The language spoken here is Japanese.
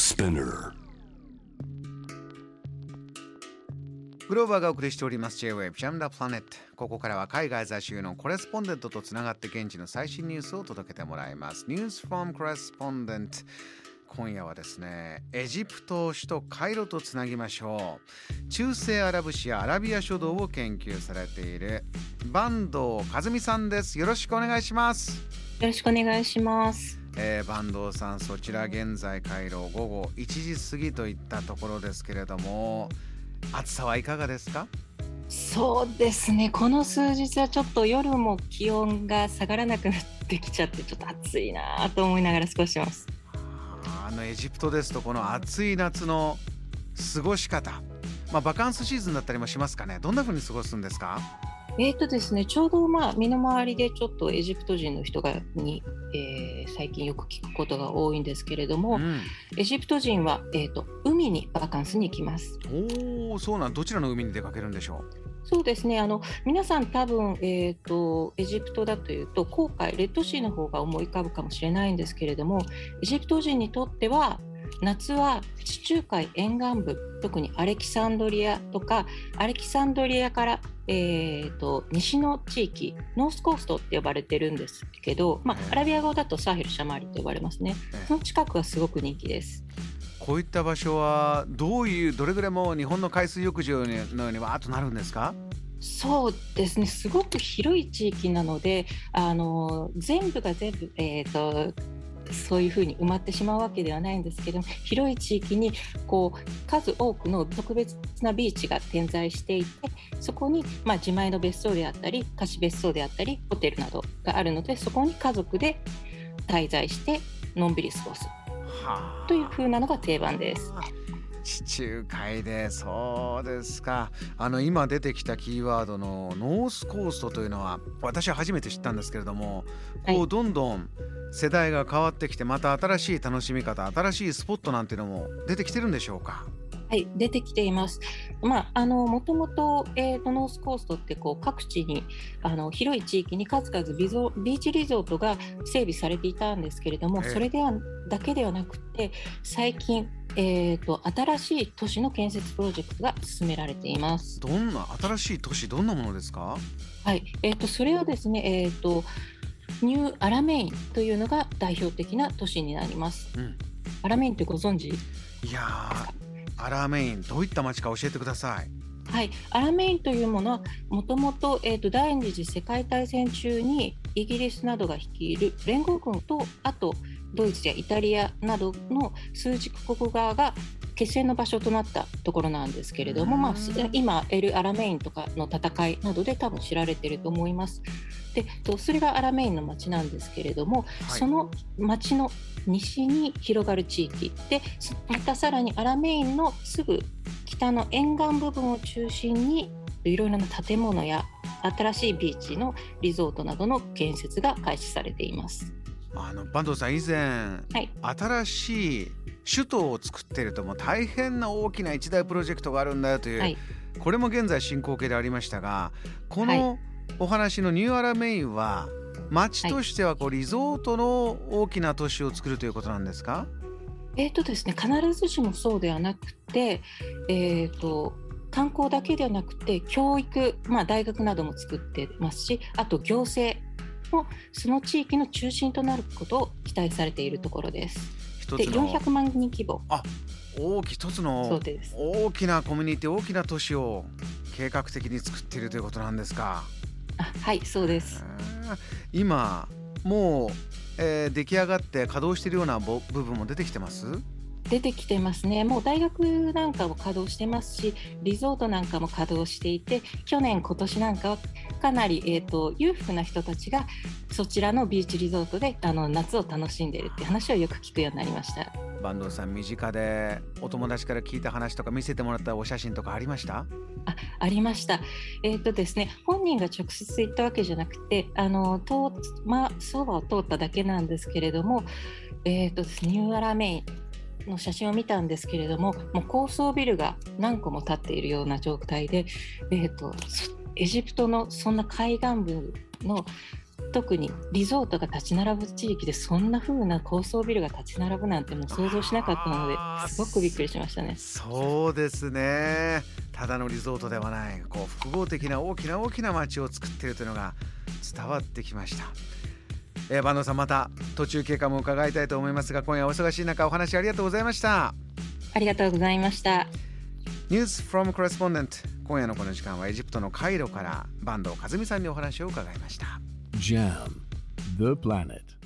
Spinner. グローバーがお送りしております J-Wave Jam the Planet ここからは海外在住のコレスポンデントとつながって現地の最新ニュースを届けてもらいます。News from Correspondent 今夜はですねエジプト首都カイロとつなぎましょう。中世アラブ史やアラビア書道を研究されている坂東和美さんです。よろしくお願いします。よろしくお願いします。えー、坂東さんそちら現在カイロ午後1時過ぎといったところですけれども暑さはいかがですか？そうですね。この数日はちょっと夜も気温が下がらなくなってきちゃって、ちょっと暑いなと思いながら過ごしてます。あのエジプトですとこの暑い夏の過ごし方まあバカンスシーズンだったりもしますかねどんな風に過ごすんですか？えーとですね、ちょうどまあ身の回りでちょっとエジプト人の人がに、えー最近よく聞くことが多いんですけれども、うん、エジプト人は、えー、と海にバカンスに行きます。おおそうなんどちらの海に出かけるんでしょそうですね。あの皆さん多分、えー、とエジプトだというと紅海レッドシーの方が思い浮かぶかもしれないんですけれどもエジプト人にとっては夏は地中海沿岸部特にアレキサンドリアとかアレキサンドリアから、えー、と西の地域ノースコーストって呼ばれてるんですけど、まあ、アラビア語だとサーヘル・シャマーリと呼ばれますね。ええその近くがすごく人気です。うこういった場所はどういうどれぐらいもう日本の海水浴場のようにわーっとなるんですか？そうですね、すごく広い地域なので、あの全部が全部、えー、とそういうふうに埋まってしまうわけではないんですけども、広い地域にこう数多くの特別なビーチが点在していて、そこに、まあ、自前の別荘であったり、貸別荘であったり、ホテルなどがあるので、そこに家族で滞在して、のんびり過ごす。はあ。という風なのが定番です。地中海でそうですか。あの今出てきたキーワードのノースコーストというのは私は初めて知ったんですけれどもこはい。うどんどん世代が変わってきてまた新しい楽しみ方新しいスポットなんていうのも出てきてるんでしょうか？はい、出てきています。まあ、あの、もともと、えーと、ノースコーストって、こう、各地に、あの、広い地域に数々ビゾビーチリゾートが整備されていたんですけれども、ええそれでは、だけではなくて、最近、えーと、新しい都市の建設プロジェクトが進められています。どんな新しい都市どんなものですか？はい、えーと、それはですね、えーと、ニューアラメインというのが代表的な都市になります。うん。アラメインってご存知？いやーアラメインどういった街か教えてください。はい、アラメインというものはもともと,、えー、と第二次世界大戦中にイギリスなどが率いる連合軍とあとドイツやイタリアなどの数軸国側が決戦の場所となったところなんですけれども、まあうん、今エル・アラメインとかの戦いなどで多分知られていると思います。でとそれがアラメインの町なんですけれども、はいその町の西に広がる地域でそまたさらにアラメインのすぐ北の沿岸部分を中心にいろいろな建物や新しいビーチのリゾートなどの建設が開始されています。あの坂東さん以前、はい。新しい首都を作っているともう大変な大きな一大プロジェクトがあるんだよという、はい。これも現在進行形でありましたがこのお話のニューアラメインは町としてはこうリゾートの大きな都市を作るということなんですか？えーとですね、必ずしもそうではなくて、えー、と観光だけではなくて教育、まあ、大学なども作ってますしあと行政もその地域の中心となることを期待されているところです。で一つの400万人規模大き一つその。大きなコミュニティ大きな都市を計画的に作っているということなんですか。あはいそうです。今もう、えー出来上がって稼働しているようなぼ部分も出てきてます？出てきてますね。もう大学なんかも稼働してますし、リゾートなんかも稼働していて、去年、今年なんかはかなり、えー、と裕福な人たちがそちらのビーチリゾートであの夏を楽しんでいるっていう話をよく聞くようになりました。坂東さん身近でお友達から聞いた話とか見せてもらったお写真とかありました？あありました。えっ、とですね、本人が直接言ったわけじゃなくて、あの通まあそばを通っただけなんですけれども、えっ、とですねニューアラメインの写真を見たんですけれども、もう高層ビルが何個も建っているような状態で、えっ、とそエジプトのそんな海岸部の特にリゾートが立ち並ぶ地域でそんな風な高層ビルが立ち並ぶなんてもう想像しなかったのですごくびっくりしましたね。そうですねただのリゾートではないこう複合的な大きな大きな街を作っているというのが伝わってきました。えー、坂東さんまた途中経過も伺いたいと思いますが今夜お忙しい中お話ありがとうございました。ありがとうございました。ニュース from Correspondent 今夜のこの時間はエジプトのカイロから坂東和美さんにお話を伺いました。JAM The Planet